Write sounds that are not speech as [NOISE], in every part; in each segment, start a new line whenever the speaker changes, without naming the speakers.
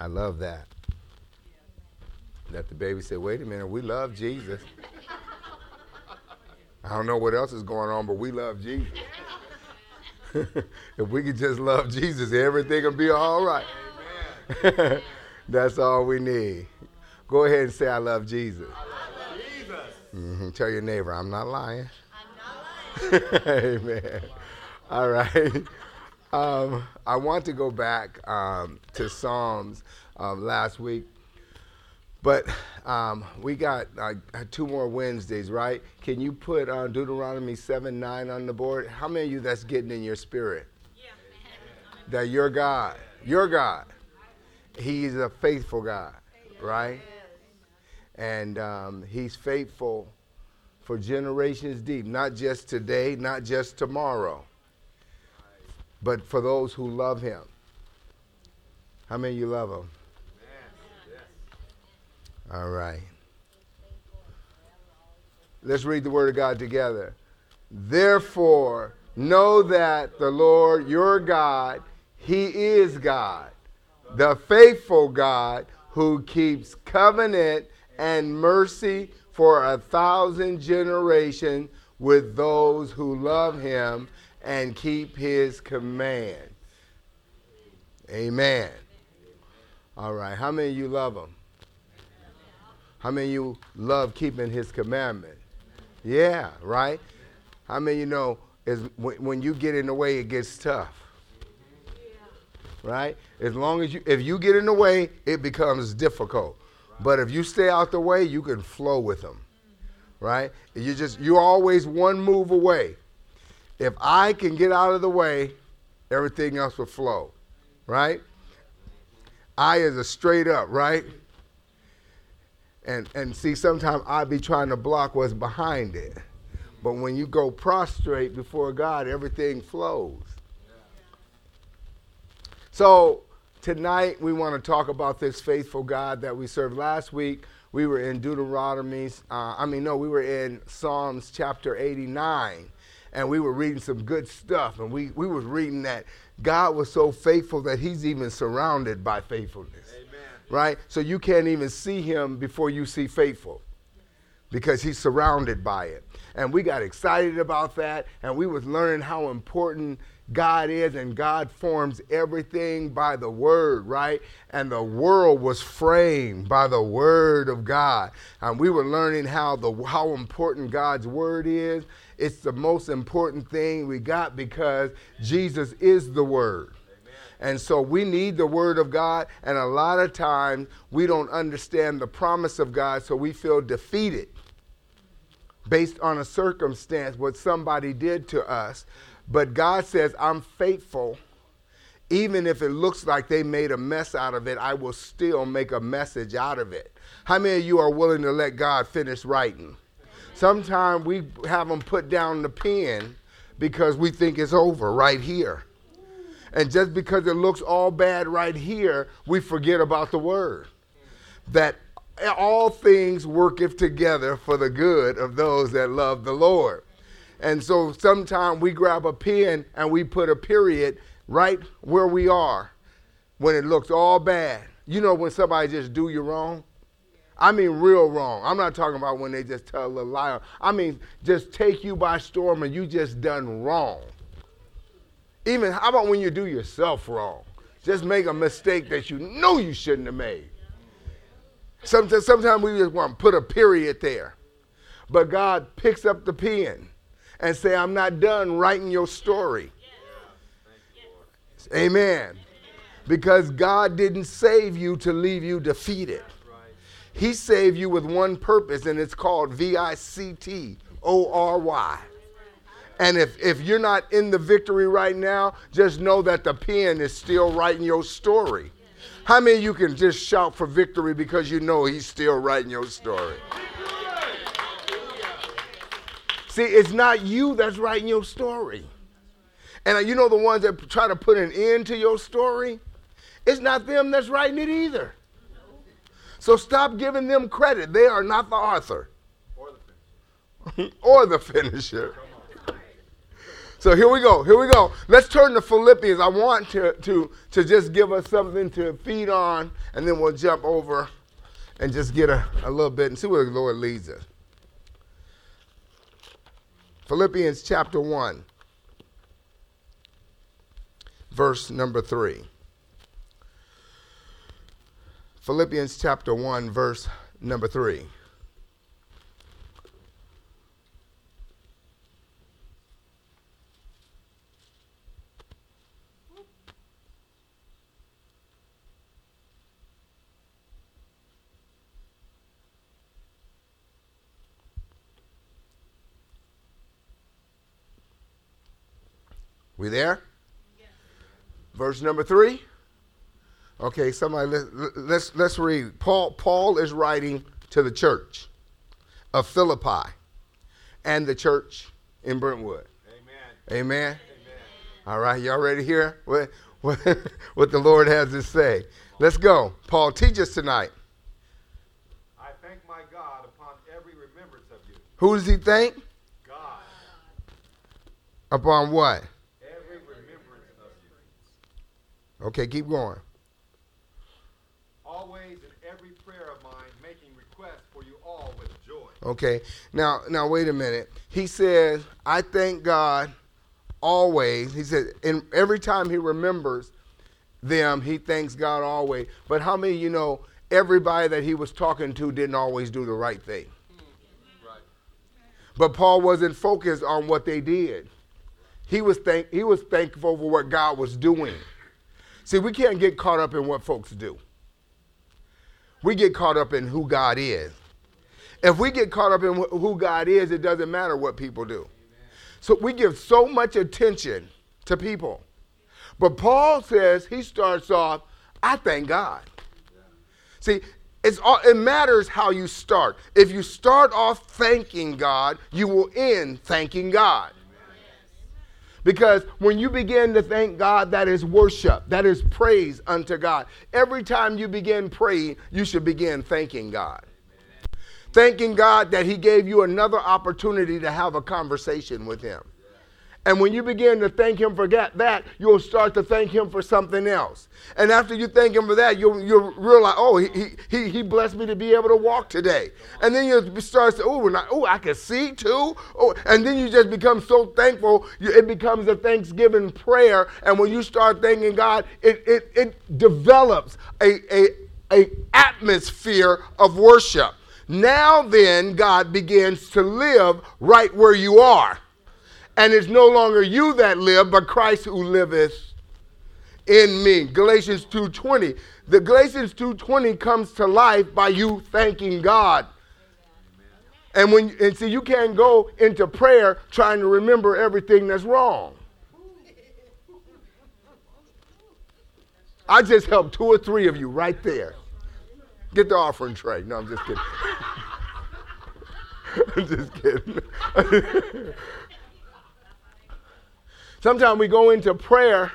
I love that. That the baby said, wait a minute, we love Jesus. I don't know what else is going on, but we love Jesus. [LAUGHS] if we could just love Jesus, everything will be all right. [LAUGHS] That's all we need. Go ahead and say, I love Jesus. I love Jesus. Mm-hmm. Tell your neighbor, I'm not lying. I'm not lying. [LAUGHS] Amen. All right. Um, I want to go back um, to Psalms um, last week, but um, we got uh, two more Wednesdays, right? Can you put uh, Deuteronomy 7 9 on the board? How many of you that's getting in your spirit? Yeah. That your God, your God, He's a faithful God, right? And um, He's faithful for generations deep, not just today, not just tomorrow, but for those who love Him. How many of you love Him? All right. Let's read the Word of God together. Therefore, know that the Lord your God, He is God, the faithful God who keeps covenant and mercy for a thousand generations with those who love Him and keep His command. Amen. All right. How many of you love Him? How many of you love keeping his commandment? Yeah, right? How many of you know is when, when you get in the way, it gets tough? Right? As long as you, if you get in the way, it becomes difficult. But if you stay out the way, you can flow with them. Right? You just, you're always one move away. If I can get out of the way, everything else will flow. Right? I is a straight up, right? And, and see, sometimes I be trying to block what's behind it. But when you go prostrate before God, everything flows. So tonight we want to talk about this faithful God that we serve. Last week we were in Deuteronomy. Uh, I mean, no, we were in Psalms chapter 89, and we were reading some good stuff. And we we was reading that God was so faithful that He's even surrounded by faithfulness right? So you can't even see him before you see faithful because he's surrounded by it. And we got excited about that and we was learning how important God is and God forms everything by the word, right? And the world was framed by the word of God. And we were learning how the how important God's word is. It's the most important thing we got because Jesus is the word. And so we need the Word of God, and a lot of times we don't understand the promise of God, so we feel defeated based on a circumstance, what somebody did to us. But God says, I'm faithful. Even if it looks like they made a mess out of it, I will still make a message out of it. How many of you are willing to let God finish writing? Sometimes we have them put down the pen because we think it's over right here. And just because it looks all bad right here, we forget about the word. That all things worketh together for the good of those that love the Lord. And so sometimes we grab a pen and we put a period right where we are when it looks all bad. You know when somebody just do you wrong? I mean real wrong. I'm not talking about when they just tell a lie. I mean just take you by storm and you just done wrong. Even how about when you do yourself wrong? Just make a mistake that you know you shouldn't have made. Sometimes, sometimes we just want to put a period there. But God picks up the pen and say, I'm not done writing your story. Amen. Because God didn't save you to leave you defeated. He saved you with one purpose, and it's called V I C T O R Y. And if, if you're not in the victory right now, just know that the pen is still writing your story. How many of you can just shout for victory because you know he's still writing your story? See, it's not you that's writing your story. And uh, you know the ones that try to put an end to your story? It's not them that's writing it either. So stop giving them credit. They are not the author or the finisher. [LAUGHS] or the finisher. So here we go. Here we go. Let's turn to Philippians. I want to, to, to just give us something to feed on, and then we'll jump over and just get a, a little bit and see where the Lord leads us. Philippians chapter 1, verse number 3. Philippians chapter 1, verse number 3. We there? Yes. Verse number three. Okay, somebody let, let's let's read. Paul Paul is writing to the church of Philippi and the church in Brentwood. Amen. Amen. Amen. All right, y'all ready to hear what, what, [LAUGHS] what the Lord has to say? Let's go. Paul, teach us tonight.
I thank my God upon every remembrance of you.
Who does he thank?
God.
Upon what?
Okay,
keep going.
Always in every prayer of mine, making requests for you all with joy.
Okay, now now wait a minute. He says, "I thank God always." He said, and every time he remembers them, he thanks God always. But how many you know everybody that he was talking to didn't always do the right thing? Right. But Paul wasn't focused on what they did. He was thank he was thankful for what God was doing. See, we can't get caught up in what folks do. We get caught up in who God is. If we get caught up in who God is, it doesn't matter what people do. So we give so much attention to people. But Paul says, he starts off, I thank God. See, it's all, it matters how you start. If you start off thanking God, you will end thanking God. Because when you begin to thank God, that is worship, that is praise unto God. Every time you begin praying, you should begin thanking God. Thanking God that He gave you another opportunity to have a conversation with Him. And when you begin to thank Him for that, you'll start to thank Him for something else. And after you thank Him for that, you'll, you'll realize, oh, he, he, he blessed me to be able to walk today. And then you start to, oh, oh, I can see too. Oh, and then you just become so thankful, you, it becomes a thanksgiving prayer. And when you start thanking God, it, it, it develops a, a, a atmosphere of worship. Now then, God begins to live right where you are and it's no longer you that live, but Christ who liveth in me. Galatians 2:20. The Galatians 2:20 comes to life by you thanking God. And when and see you can't go into prayer trying to remember everything that's wrong. I just helped two or three of you right there. Get the offering tray. No, I'm just kidding. [LAUGHS] I'm just kidding. [LAUGHS] Sometimes we go into prayer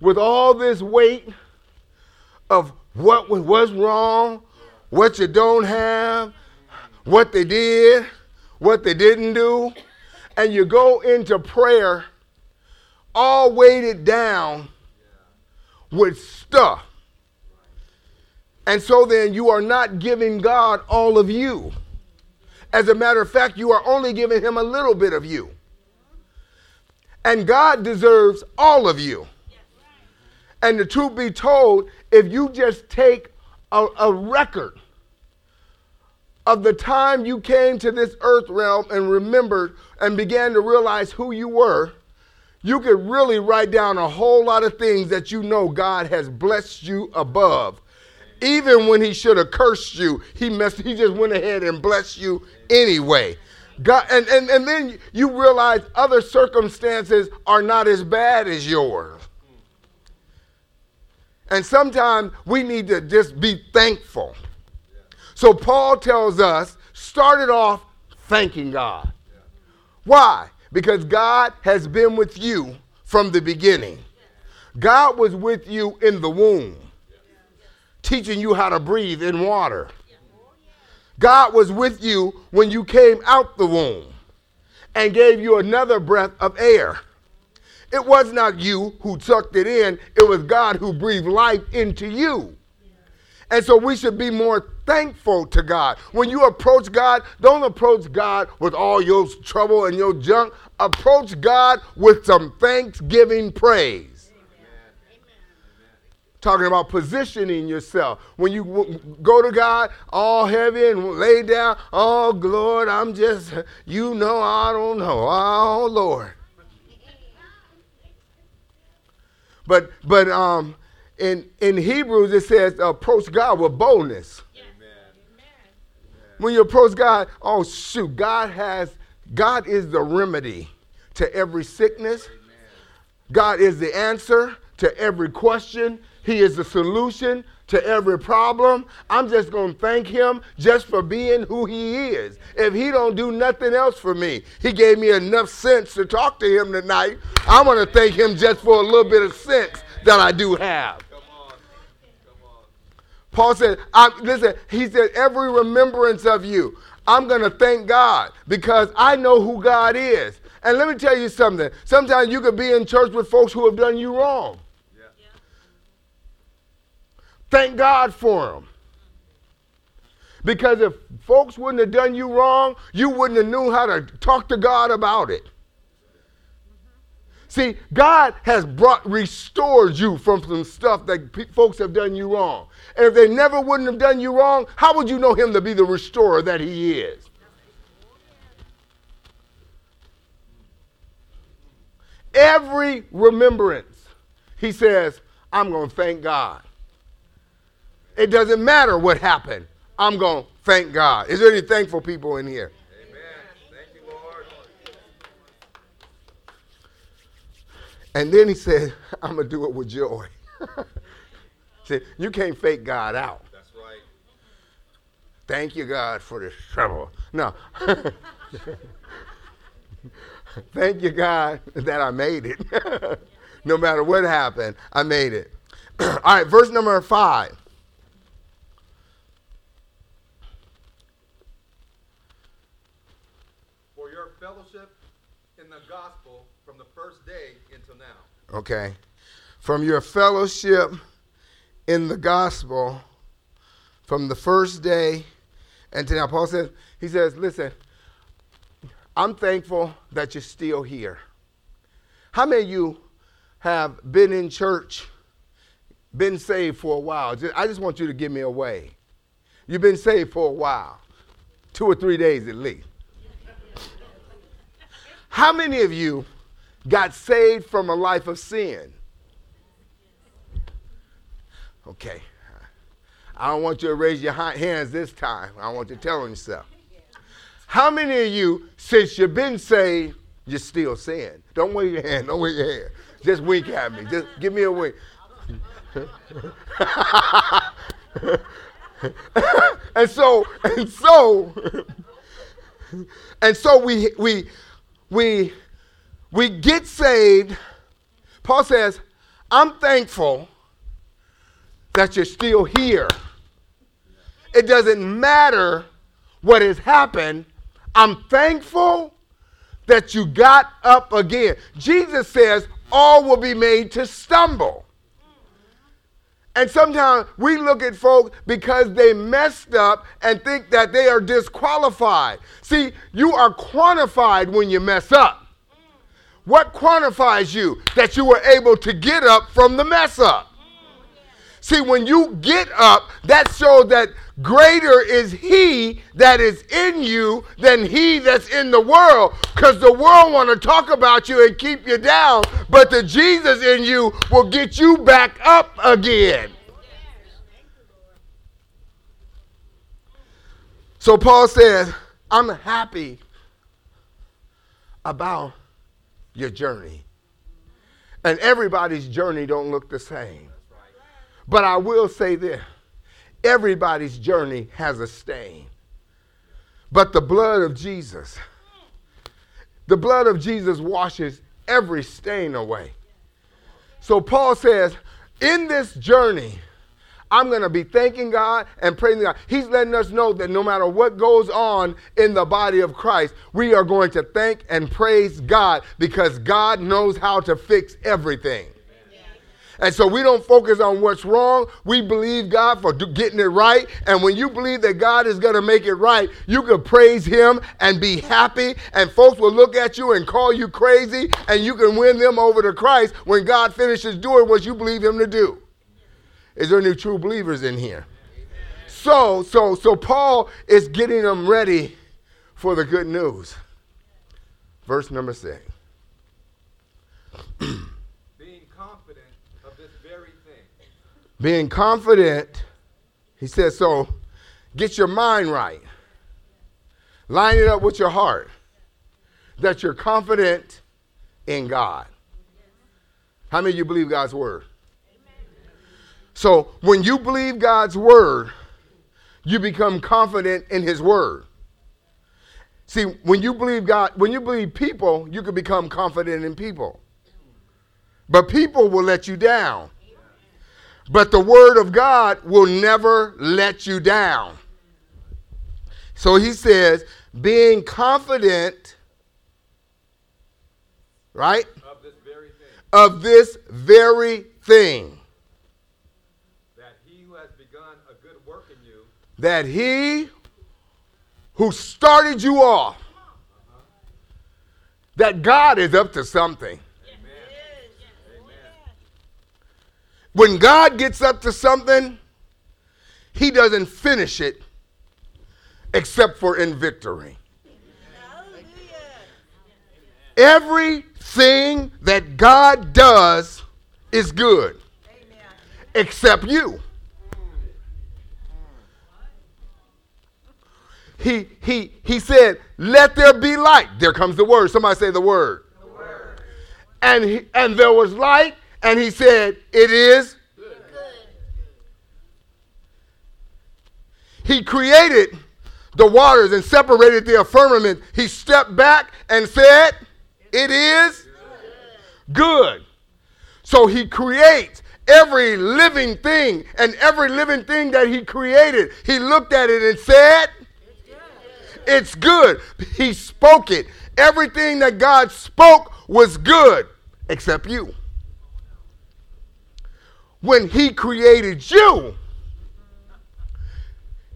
with all this weight of what was wrong, what you don't have, what they did, what they didn't do, and you go into prayer all weighted down with stuff. And so then you are not giving God all of you. As a matter of fact, you are only giving him a little bit of you. And God deserves all of you. And the truth be told, if you just take a, a record of the time you came to this earth realm and remembered and began to realize who you were, you could really write down a whole lot of things that you know God has blessed you above. Even when he should have cursed you, he messed, he just went ahead and blessed you anyway. God, and, and, and then you realize other circumstances are not as bad as yours. And sometimes we need to just be thankful. So Paul tells us, start it off thanking God. Why? Because God has been with you from the beginning. God was with you in the womb, teaching you how to breathe in water. God was with you when you came out the womb and gave you another breath of air. It was not you who tucked it in, it was God who breathed life into you. And so we should be more thankful to God. When you approach God, don't approach God with all your trouble and your junk. Approach God with some thanksgiving praise talking about positioning yourself. When you w- go to God all heavy and lay down, oh Lord, I'm just, you know, I don't know. Oh Lord. But but um in in Hebrews it says approach God with boldness. When you approach God, oh shoot, God has God is the remedy to every sickness. God is the answer to every question. He is the solution to every problem. I'm just going to thank him just for being who he is. If he don't do nothing else for me, he gave me enough sense to talk to him tonight. I'm going to thank him just for a little bit of sense that I do have. Paul said, listen, he said, every remembrance of you, I'm going to thank God because I know who God is. And let me tell you something. Sometimes you could be in church with folks who have done you wrong. Thank God for them. Because if folks wouldn't have done you wrong, you wouldn't have knew how to talk to God about it. See, God has brought restored you from some stuff that pe- folks have done you wrong. And if they never wouldn't have done you wrong, how would you know him to be the restorer that he is? Every remembrance, he says, I'm going to thank God. It doesn't matter what happened. I'm going to thank God. Is there any thankful people in here?
Amen. Thank you, Lord.
And then he said, I'm going to do it with joy. [LAUGHS] See, you can't fake God out.
That's right.
Thank you, God, for this trouble. No. [LAUGHS] Thank you, God, that I made it. [LAUGHS] no matter what happened, I made it. [CLEARS THROAT] All right, verse number five.
For your fellowship in the gospel from the first day until now.
Okay. From your fellowship in the gospel from the first day until now. Paul says, he says, listen, I'm thankful that you're still here. How many of you have been in church, been saved for a while? I just want you to give me away. You've been saved for a while, two or three days at least. How many of you got saved from a life of sin? Okay. I don't want you to raise your hands this time. I want you to tell yourself. How many of you, since you've been saved, you're still sin? Don't wave your hand. Don't wave your hand. Just wink at me. Just give me a wink. [LAUGHS] and so, and so, and so we we we we get saved. Paul says, "I'm thankful that you're still here. It doesn't matter what has happened. I'm thankful that you got up again. Jesus says, all will be made to stumble. And sometimes we look at folks because they messed up and think that they are disqualified. See, you are quantified when you mess up. What quantifies you? That you were able to get up from the mess up. See, when you get up, that shows that greater is he that is in you than he that's in the world. Because the world want to talk about you and keep you down, but the Jesus in you will get you back up again. So Paul says, I'm happy about your journey. And everybody's journey don't look the same. But I will say this everybody's journey has a stain. But the blood of Jesus, the blood of Jesus washes every stain away. So Paul says, in this journey, I'm going to be thanking God and praising God. He's letting us know that no matter what goes on in the body of Christ, we are going to thank and praise God because God knows how to fix everything. And so we don't focus on what's wrong. We believe God for getting it right. And when you believe that God is going to make it right, you can praise Him and be happy. And folks will look at you and call you crazy. And you can win them over to Christ when God finishes doing what you believe Him to do. Is there any true believers in here? So, so, so Paul is getting them ready for the good news. Verse number six. [CLEARS THROAT] Being confident, of this very thing. Being confident, he says, so get your mind right. Line it up with your heart. That you're confident in God. How many of you believe God's word? So when you believe God's word, you become confident in his word. See, when you believe God, when you believe people, you can become confident in people. But people will let you down. But the word of God will never let you down. So he says, being confident, right?
Of this very thing.
Of this very thing.
That he who has begun a good work in you.
That he who started you off. That God is up to something. When God gets up to something, he doesn't finish it except for in victory. Everything that God does is good, except you. He, he, he said, Let there be light. There comes the word. Somebody say the word. The word. And, he, and there was light, and he said, It is good. He created the waters and separated the firmament. He stepped back and said, It is good. So he creates every living thing, and every living thing that he created, he looked at it and said, It's good. He spoke it. Everything that God spoke was good, except you when he created you,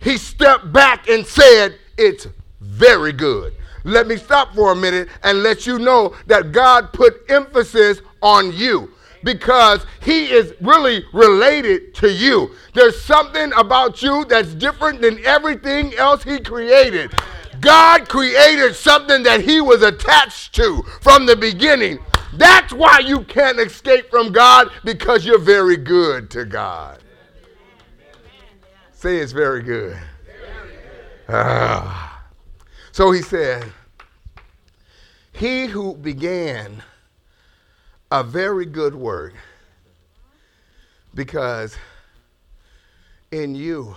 he stepped back and said, It's very good. Let me stop for a minute and let you know that God put emphasis on you because he is really related to you. There's something about you that's different than everything else he created. God created something that he was attached to from the beginning. That's why you can't escape from God because you're very good to God. Say it's very good. Ah. So he said, He who began a very good work, because in you,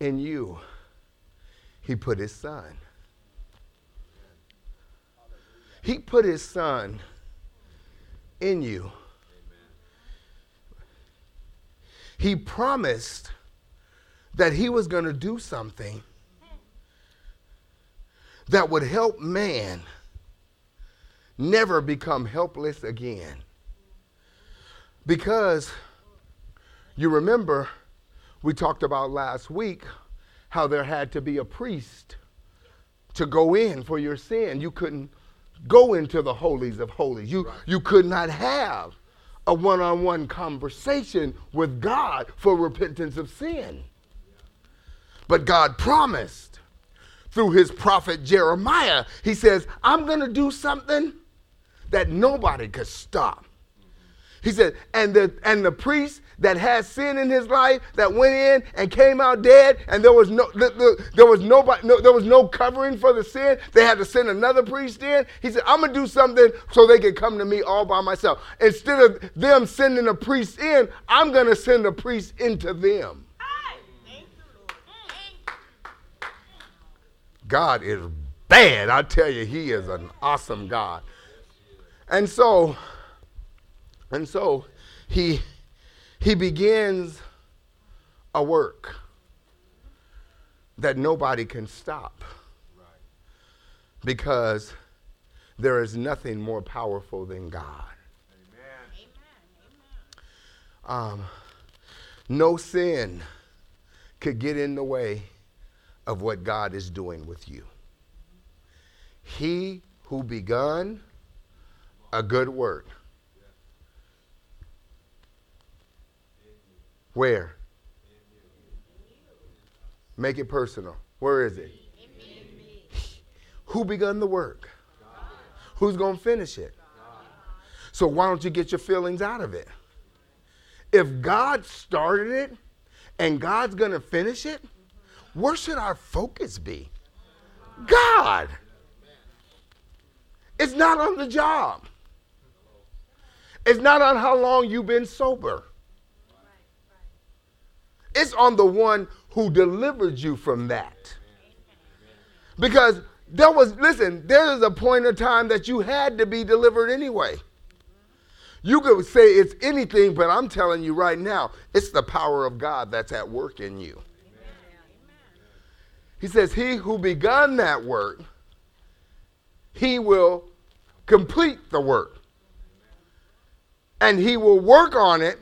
in you, he put his son. He put his son in you. He promised that he was going to do something that would help man never become helpless again. Because you remember, we talked about last week how there had to be a priest to go in for your sin. You couldn't go into the holies of holies. You, right. you could not have a one on one conversation with God for repentance of sin. But God promised through his prophet Jeremiah, he says, I'm going to do something that nobody could stop. He said, and the, and the priest that had sin in his life that went in and came out dead and there was no there was nobody no, there was no covering for the sin they had to send another priest in. He said i'm gonna do something so they can come to me all by myself. Instead of them sending a priest in i'm gonna send a priest into them. God is bad. I tell you he is an awesome god. And so and so he he begins a work that nobody can stop because there is nothing more powerful than God. Um, no sin could get in the way of what God is doing with you. He who begun a good work. Where? Make it personal. Where is it? Who begun the work? Who's going to finish it? So why don't you get your feelings out of it? If God started it and God's going to finish it, where should our focus be? God. It's not on the job. It's not on how long you've been sober. It's on the one who delivered you from that. Because there was, listen, there is a point of time that you had to be delivered anyway. You could say it's anything, but I'm telling you right now, it's the power of God that's at work in you. He says, He who begun that work, he will complete the work. And he will work on it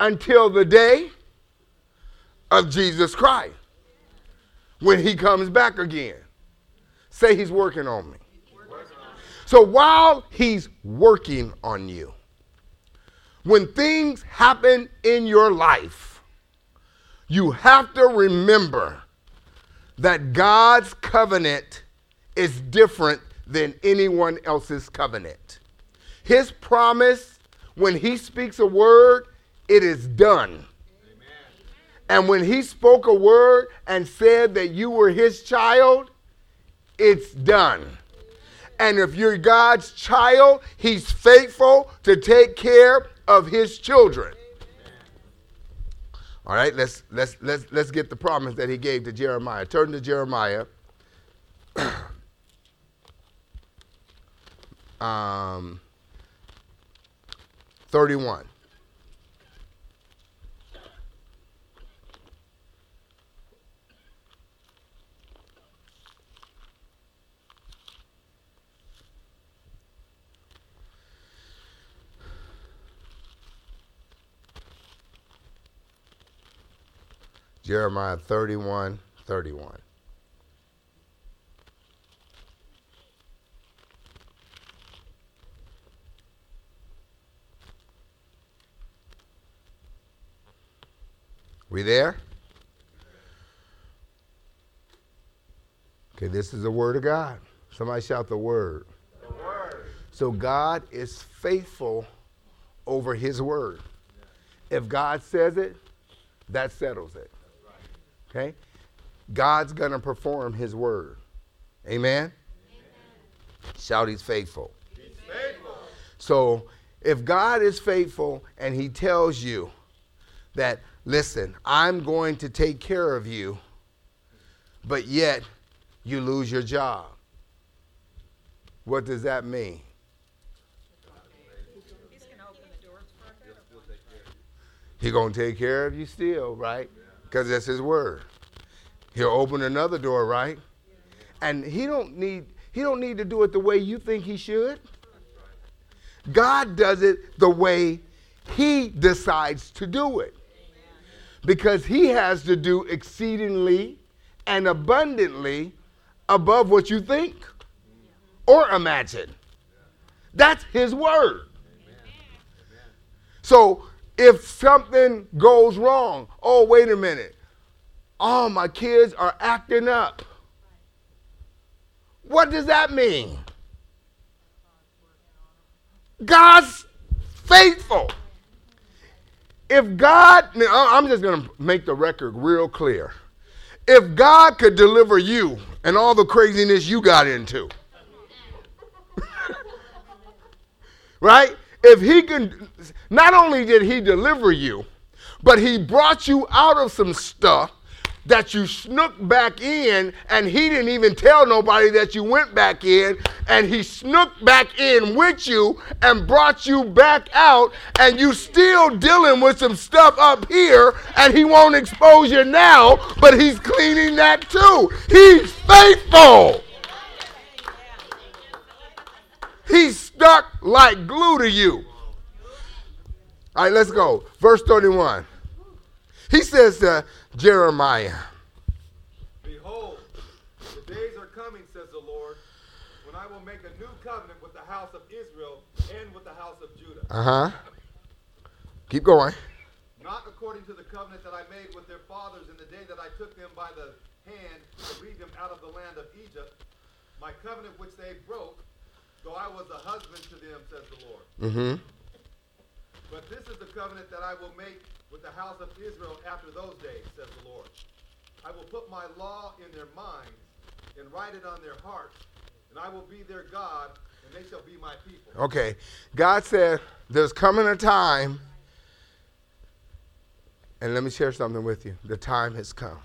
until the day of Jesus Christ when he comes back again. Say he's working on me. So while he's working on you, when things happen in your life, you have to remember that God's covenant is different than anyone else's covenant. His promise, when he speaks a word, it is done. And when he spoke a word and said that you were his child, it's done. And if you're God's child, he's faithful to take care of his children. All right, let's let's let's let's get the promise that he gave to Jeremiah. Turn to Jeremiah. [CLEARS THROAT] um, 31. Jeremiah 31 31. We there? Okay, this is the word of God. Somebody shout the word. The word. So God is faithful over his word. If God says it, that settles it. Okay? God's going to perform his word. Amen? Amen? Shout, he's faithful. He's faithful. So if God is faithful and he tells you that, listen, I'm going to take care of you, but yet you lose your job, what does that mean? He's gonna open the doors for a man. He's going to take care of you still, right? Because that's his word. He'll open another door, right? And he don't need he don't need to do it the way you think he should. God does it the way he decides to do it. Because he has to do exceedingly and abundantly above what you think or imagine. That's his word. So if something goes wrong, oh, wait a minute. Oh, my kids are acting up. What does that mean? God's faithful. If God, I'm just going to make the record real clear. If God could deliver you and all the craziness you got into, [LAUGHS] right? If he can, not only did he deliver you, but he brought you out of some stuff that you snook back in and he didn't even tell nobody that you went back in and he snook back in with you and brought you back out and you still dealing with some stuff up here and he won't expose you now but he's cleaning that too. He's faithful. He's stuck like glue to you all right let's go verse 31 he says to Jeremiah.
Behold, the days are coming, says the Lord, when I will make a new covenant with the house of Israel and with the house of Judah.
Uh huh. Keep going.
Not according to the covenant that I made with their fathers in the day that I took them by the hand to lead them out of the land of Egypt, my covenant which they broke, though I was a husband to them, says the Lord.
Mm-hmm.
But this is the covenant that I will make with the house of Israel after those days, says the Lord. I will put my law in their minds and write it on their hearts, and I will be their God, and they shall be my people.
Okay. God said there's coming a time, and let me share something with you. The time has come.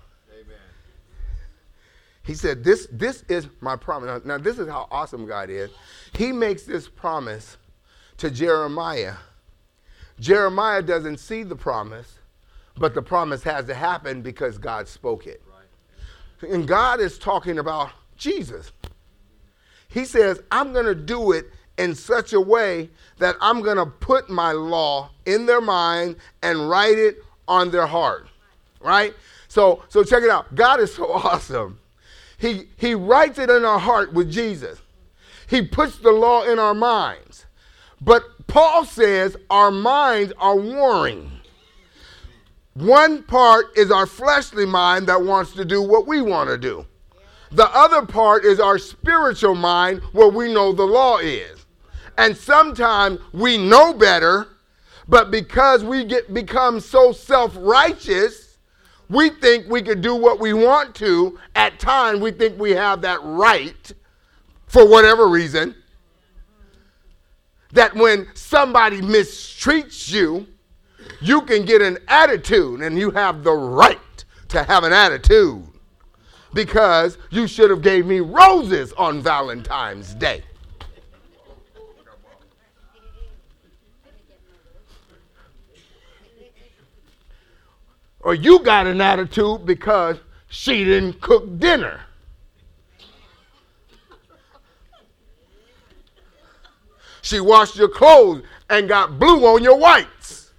He said, This this is my promise. Now, now this is how awesome God is. He makes this promise to Jeremiah Jeremiah doesn't see the promise, but the promise has to happen because God spoke it. Right. And God is talking about Jesus. He says, I'm going to do it in such a way that I'm going to put my law in their mind and write it on their heart. Right? So, so check it out. God is so [LAUGHS] awesome. He, he writes it in our heart with Jesus. He puts the law in our minds. But Paul says our minds are warring. One part is our fleshly mind that wants to do what we want to do. The other part is our spiritual mind where we know the law is. And sometimes we know better, but because we get become so self-righteous, we think we can do what we want to. At times we think we have that right for whatever reason that when somebody mistreats you, you can get an attitude and you have the right to have an attitude because you should have gave me roses on Valentine's Day. Or you got an attitude because she didn't cook dinner. She washed your clothes and got blue on your whites.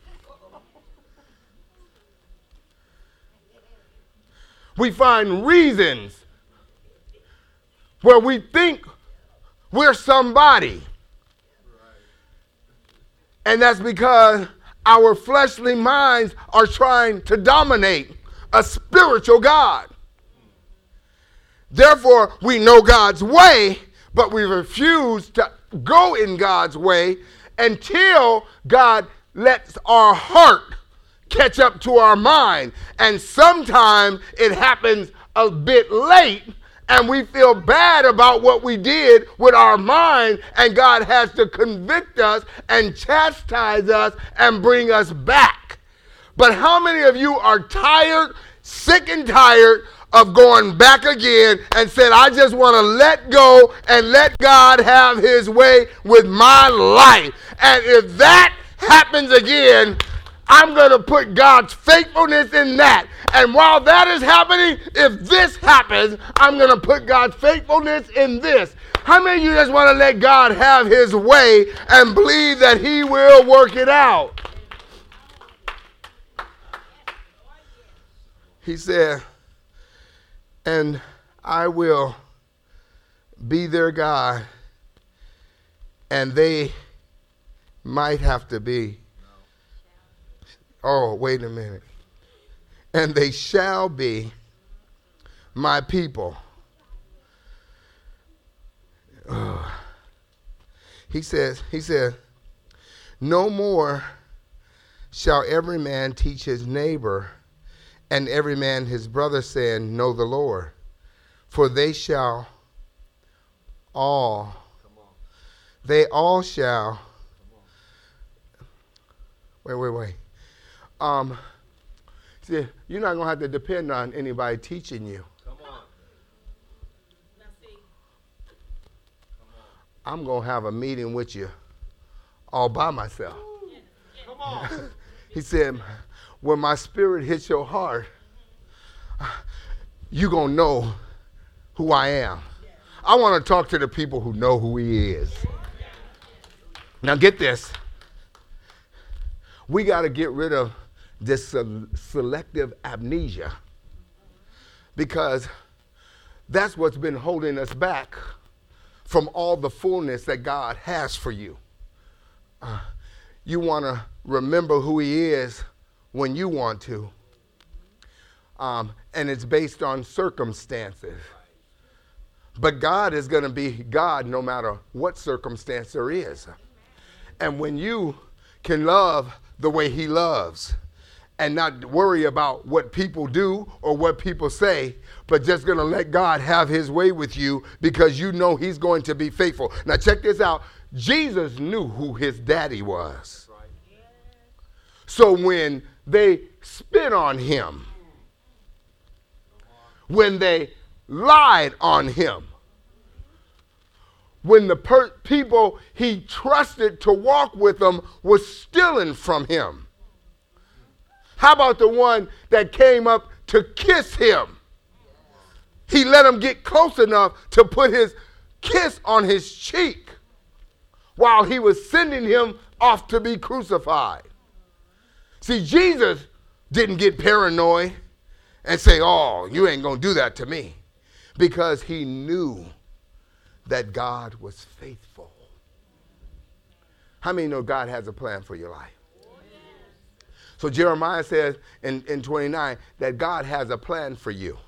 We find reasons where we think we're somebody. And that's because our fleshly minds are trying to dominate a spiritual God. Therefore, we know God's way, but we refuse to go in God's way until God lets our heart catch up to our mind. And sometimes it happens a bit late and we feel bad about what we did with our mind, and God has to convict us and chastise us and bring us back. But how many of you are tired, sick and tired of going back again and said, I just want to let go and let God have his way with my life. And if that happens again, I'm going to put God's faithfulness in that. And while that is happening, if this happens, I'm going to put God's faithfulness in this. How many of you just want to let God have his way and believe that he will work it out? He said, and I will be their God, and they might have to be. Oh, wait a minute. And they shall be my people. Oh. He says, he said, no more shall every man teach his neighbor and every man his brother, saying, Know the Lord. For they shall all, they all shall, wait, wait, wait. Um, See, you're not going to have to depend on anybody teaching you.
Come on.
I'm going to have a meeting with you all by myself.
Come on. [LAUGHS]
He said, when my spirit hits your heart, you're going to know who I am. I want to talk to the people who know who he is. Now, get this. We got to get rid of this se- selective amnesia because that's what's been holding us back from all the fullness that God has for you. Uh, you want to remember who He is when you want to, um, and it's based on circumstances. But God is going to be God no matter what circumstance there is. And when you can love the way He loves and not worry about what people do or what people say, but just going to let God have His way with you because you know He's going to be faithful. Now, check this out Jesus knew who His daddy was. So when they spit on Him, when they lied on Him, when the per- people he trusted to walk with him was stealing from him? How about the one that came up to kiss him? He let him get close enough to put his kiss on his cheek while he was sending him off to be crucified. See, Jesus didn't get paranoid and say, Oh, you ain't going to do that to me, because he knew that God was faithful. How many know God has a plan for your life? So Jeremiah says in, in 29 that God has a plan for you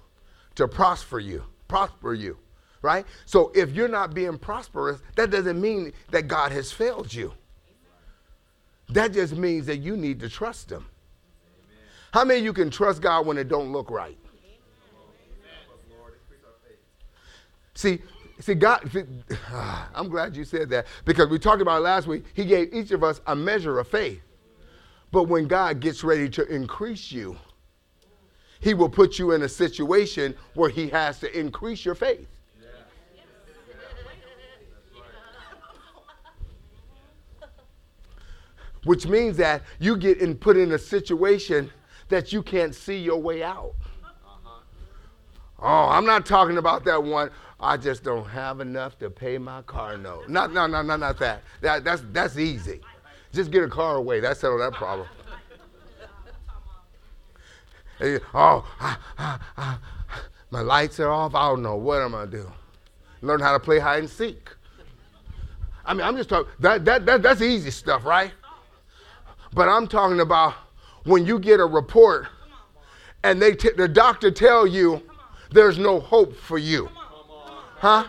to prosper you, prosper you, right? So if you're not being prosperous, that doesn't mean that God has failed you. That just means that you need to trust him. How many of you can trust God when it don't look right? See, see, God, [SIGHS] I'm glad you said that because we talked about last week. He gave each of us a measure of faith. But when God gets ready to increase you, He will put you in a situation where He has to increase your faith. Which means that you get in, put in a situation that you can't see your way out. Oh, I'm not talking about that one. I just don't have enough to pay my car note. Not, no, no, no, not that. that that's, that's easy. Just get a car away. That settled that problem. Oh, ah, ah, ah, my lights are off. I don't know what I'm gonna do. Learn how to play hide and seek. I mean, I'm just talking. That, that, that that's easy stuff, right? But I'm talking about when you get a report and they t- the doctor tell you there's no hope for you. Huh?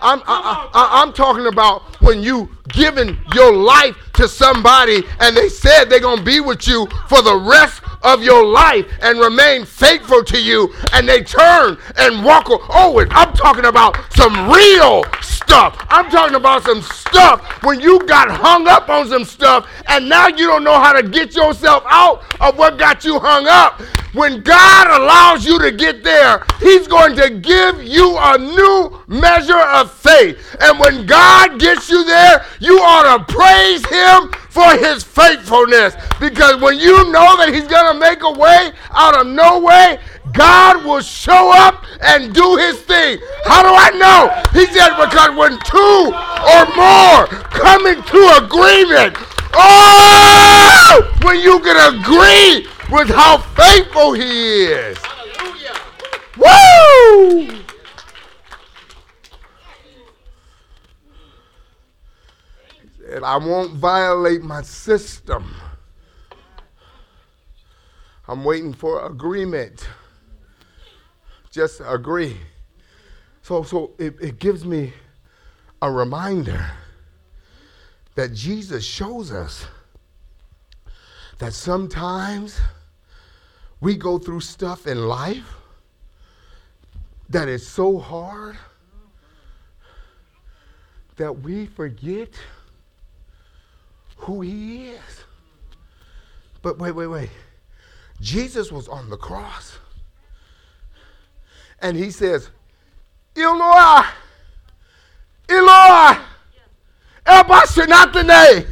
I'm, I, I, I'm talking about when you giving your life to somebody and they said they're going to be with you for the rest of your life and remain faithful to you and they turn and walk. Oh, I'm talking about some real stuff. I'm talking about some stuff when you got hung up on some stuff and now you don't know how to get yourself out of what got you hung up. When God allows you to get there, He's going to give you a new measure of faith. And when God gets you there, you ought to praise Him for His faithfulness. Because when you know that He's going to make a way out of no way, God will show up and do His thing. How do I know? He said, because when two or more come into agreement, oh, when you can agree with how faithful He is. Hallelujah. Woo! And I won't violate my system. I'm waiting for agreement. Just agree. So, so it, it gives me a reminder that Jesus shows us that sometimes we go through stuff in life that is so hard that we forget who he is. But wait, wait, wait. Jesus was on the cross. And he says, Eloi, Eloi, Abba Shanatane.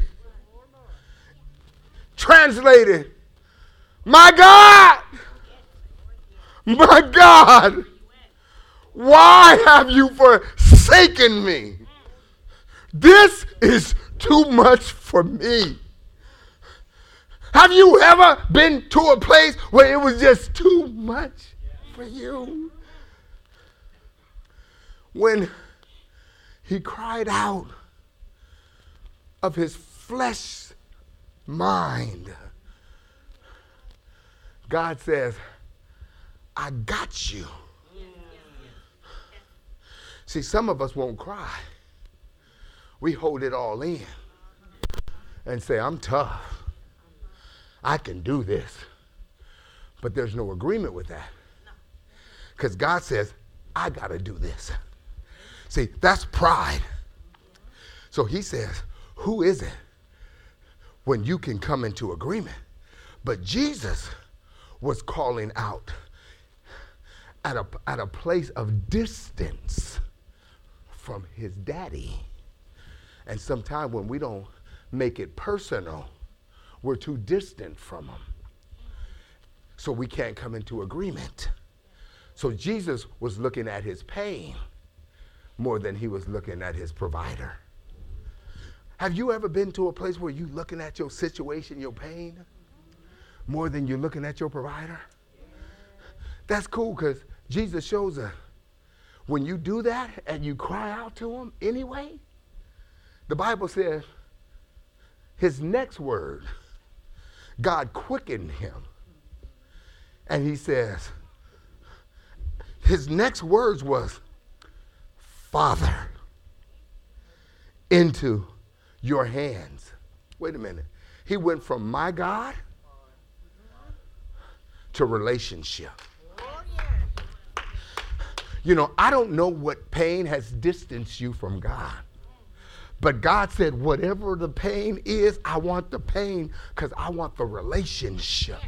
Translated, my God, my God, why have you forsaken me? This is too much for me. Have you ever been to a place where it was just too much for you? When he cried out of his flesh mind, God says, I got you. See, some of us won't cry. We hold it all in and say, I'm tough. I can do this. But there's no agreement with that. Because God says, I got to do this. See, that's pride. So he says, Who is it when you can come into agreement? But Jesus was calling out at a, at a place of distance from his daddy. And sometimes when we don't make it personal, we're too distant from him. So we can't come into agreement. So Jesus was looking at his pain more than he was looking at his provider. Have you ever been to a place where you're looking at your situation, your pain, more than you're looking at your provider? That's cool because Jesus shows us when you do that and you cry out to him anyway, the Bible says his next word, God quickened him. And he says, his next words was, Father, into your hands. Wait a minute. He went from my God to relationship. You know, I don't know what pain has distanced you from God. But God said, whatever the pain is, I want the pain because I want the relationship.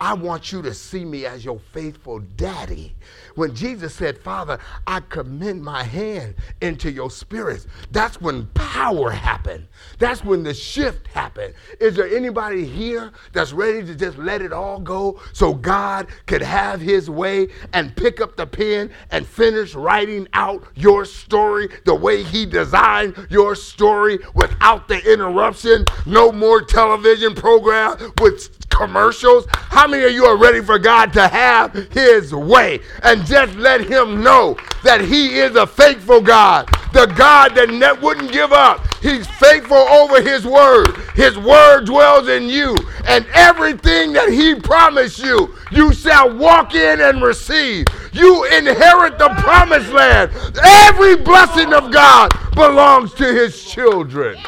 I want you to see me as your faithful daddy. When Jesus said, Father, I commend my hand into your spirits, that's when power happened. That's when the shift happened. Is there anybody here that's ready to just let it all go so God could have his way and pick up the pen and finish writing out your story the way he designed your story without the interruption? No more television program with commercials. How many of you are ready for God to have his way? And just let him know that he is a faithful God, the God that ne- wouldn't give up. He's faithful over his word. His word dwells in you, and everything that he promised you, you shall walk in and receive. You inherit the promised land. Every blessing of God belongs to his children.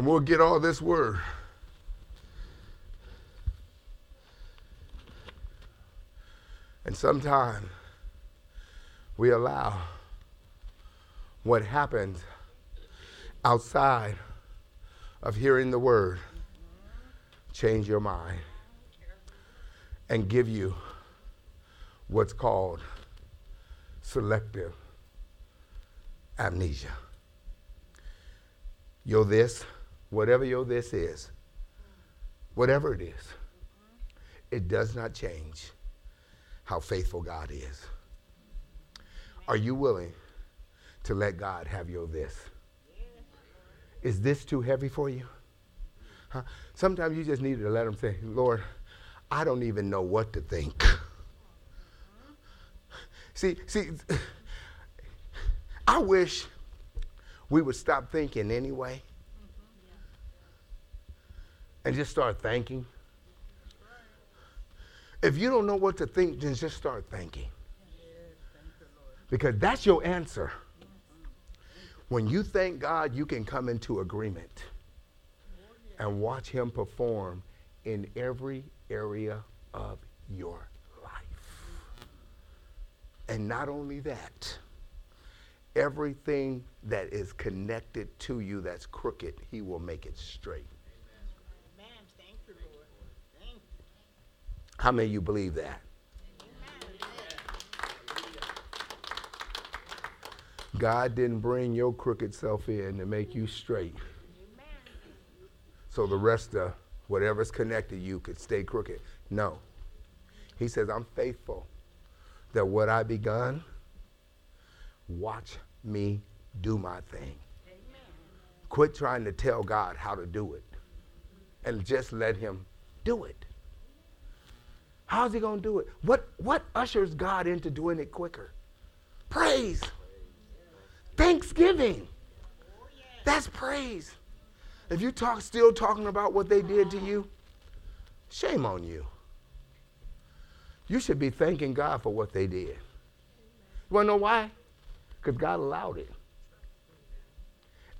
And we'll get all this word. And sometimes we allow what happens outside of hearing the word change your mind and give you what's called selective amnesia. Yo, this, whatever your this is, whatever it is, it does not change how faithful God is. Are you willing to let God have your this? Is this too heavy for you? Huh? Sometimes you just need to let him say, Lord, I don't even know what to think. See, see, I wish we would stop thinking anyway and just start thinking. If you don't know what to think, then just start thinking. Because that's your answer. When you thank God, you can come into agreement and watch Him perform in every area of your life. And not only that, everything that is connected to you that's crooked, He will make it straight. How many of you believe that? God didn't bring your crooked self in to make you straight. So the rest of whatever's connected you could stay crooked. No. He says, I'm faithful that what I begun, watch me do my thing. Amen. Quit trying to tell God how to do it and just let him do it. How's he going to do it? What, what ushers God into doing it quicker? Praise. Thanksgiving. That's praise. If you talk still talking about what they did to you, shame on you. You should be thanking God for what they did. You want to know why? Because God allowed it.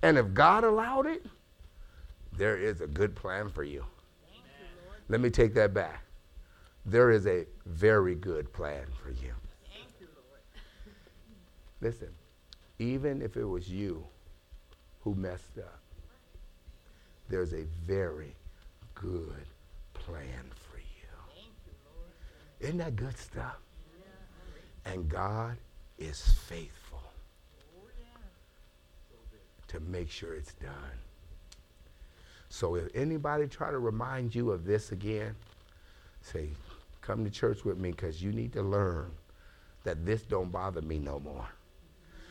And if God allowed it, there is a good plan for you. Let me take that back. There is a very good plan for you. Listen, even if it was you who messed up, there's a very good plan for you. Isn't that good stuff? And God is faithful to make sure it's done. So if anybody try to remind you of this again, say, come to church with me because you need to learn that this don't bother me no more.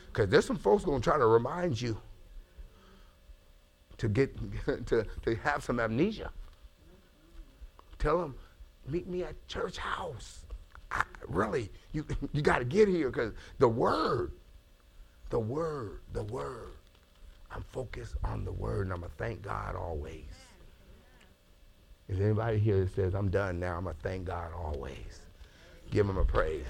Because there's some folks going to try to remind you to get [LAUGHS] to, to have some amnesia. Tell them, meet me at church house. I, really, you [LAUGHS] you got to get here because the word, the word, the word. I'm focused on the word, and I'm gonna thank God always. Is anybody here that says I'm done now? I'm gonna thank God always. Give him a praise.